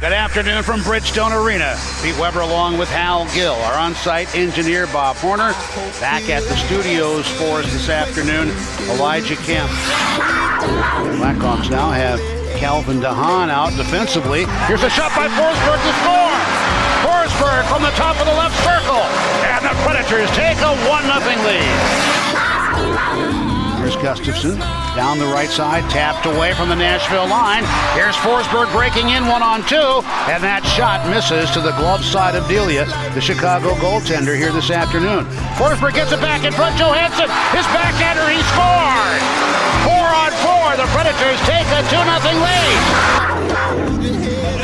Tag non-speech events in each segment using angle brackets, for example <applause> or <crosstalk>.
Good afternoon from Bridgestone Arena. Pete Weber along with Hal Gill, our on-site engineer Bob Horner. Back at the studios for us this afternoon, Elijah Kemp. Blackhawks now have Calvin DeHaan out defensively. Here's a shot by Forsberg to score. Forsberg from the top of the left circle. And the Predators take a 1-0 lead. Here's Gustafsson down the right side, tapped away from the Nashville line. Here's Forsberg breaking in one on two, and that shot misses to the glove side of Delia, the Chicago goaltender here this afternoon. Forsberg gets it back in front. Johansen, his backhander, he scored! Four on four, the Predators take a 2 0 lead.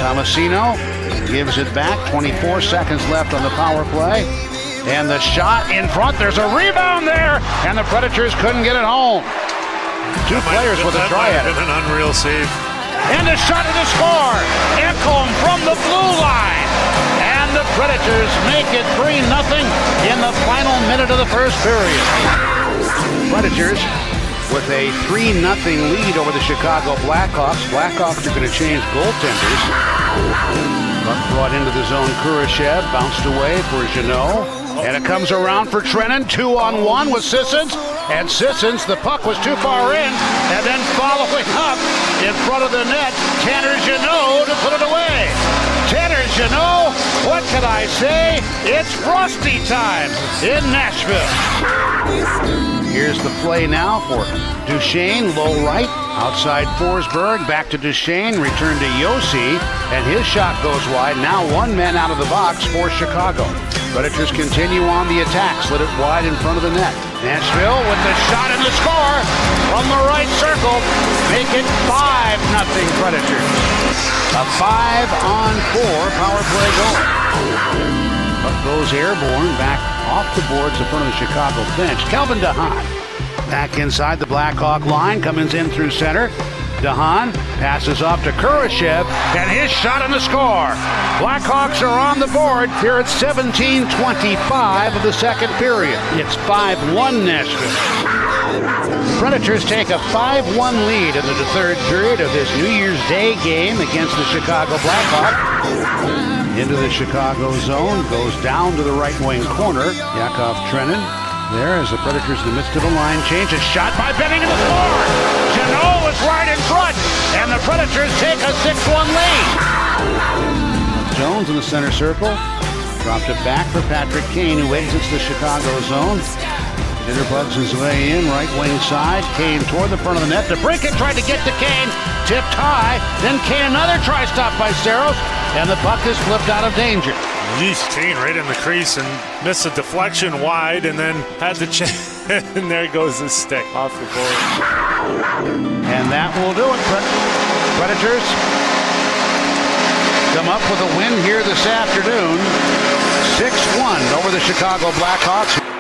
Tomasino gives it back. 24 seconds left on the power play. And the shot in front. There's a rebound there, and the Predators couldn't get it home. Two players with a try at it. An unreal save. And a shot to the score. Ekholm from the blue line. And the Predators make it 3 0 in the final minute of the first period. Predators with a 3 0 lead over the Chicago Blackhawks. Blackhawks are going to change goaltenders. Buck brought into the zone Kurashev, bounced away for Jeannot. And it comes around for Trenin, two on one with Sissons. And Sissons, the puck was too far in. And then following up in front of the net, Tanner Jeannot to put it away. Tanner Jeannot, what can I say? It's Frosty time in Nashville. Here's the play now for Duchene, low right, outside Forsberg, back to Duchene, return to Josi, and his shot goes wide. Now one man out of the box for Chicago. Predators continue on the attack, slid it wide in front of the net. Nashville with the shot and the score from the right circle, make it 5 nothing Predators. A 5 on 4 power play goal. But goes airborne back off the boards in front of the Chicago bench. Calvin DeHaan back inside the Blackhawk line, comes in through center. DeHaan passes off to Kurashev, and his shot on the score. Blackhawks are on the board here at 17:25 of the second period. It's 5-1 Nashville. Predators take a 5-1 lead into the third period of this New Year's Day game against the Chicago Blackhawks. Into the Chicago zone, goes down to the right wing corner. Yakov Trenin there as the Predators in the midst of a line change. A shot by Benning in the score. Predators take a 6-1 lead. Jones in the center circle. Dropped it back for Patrick Kane, who exits the Chicago zone. Jitterbugs his way in, right wing side. Kane toward the front of the net. The break it tried to get to Kane. Tipped high. Then Kane another try stop by Saros. And the puck is flipped out of danger. Yeesh, Kane right in the crease and missed a deflection wide and then had the chance. <laughs> and there goes the stick off the board. And that will do it. Predators come up with a win here this afternoon. 6 1 over the Chicago Blackhawks.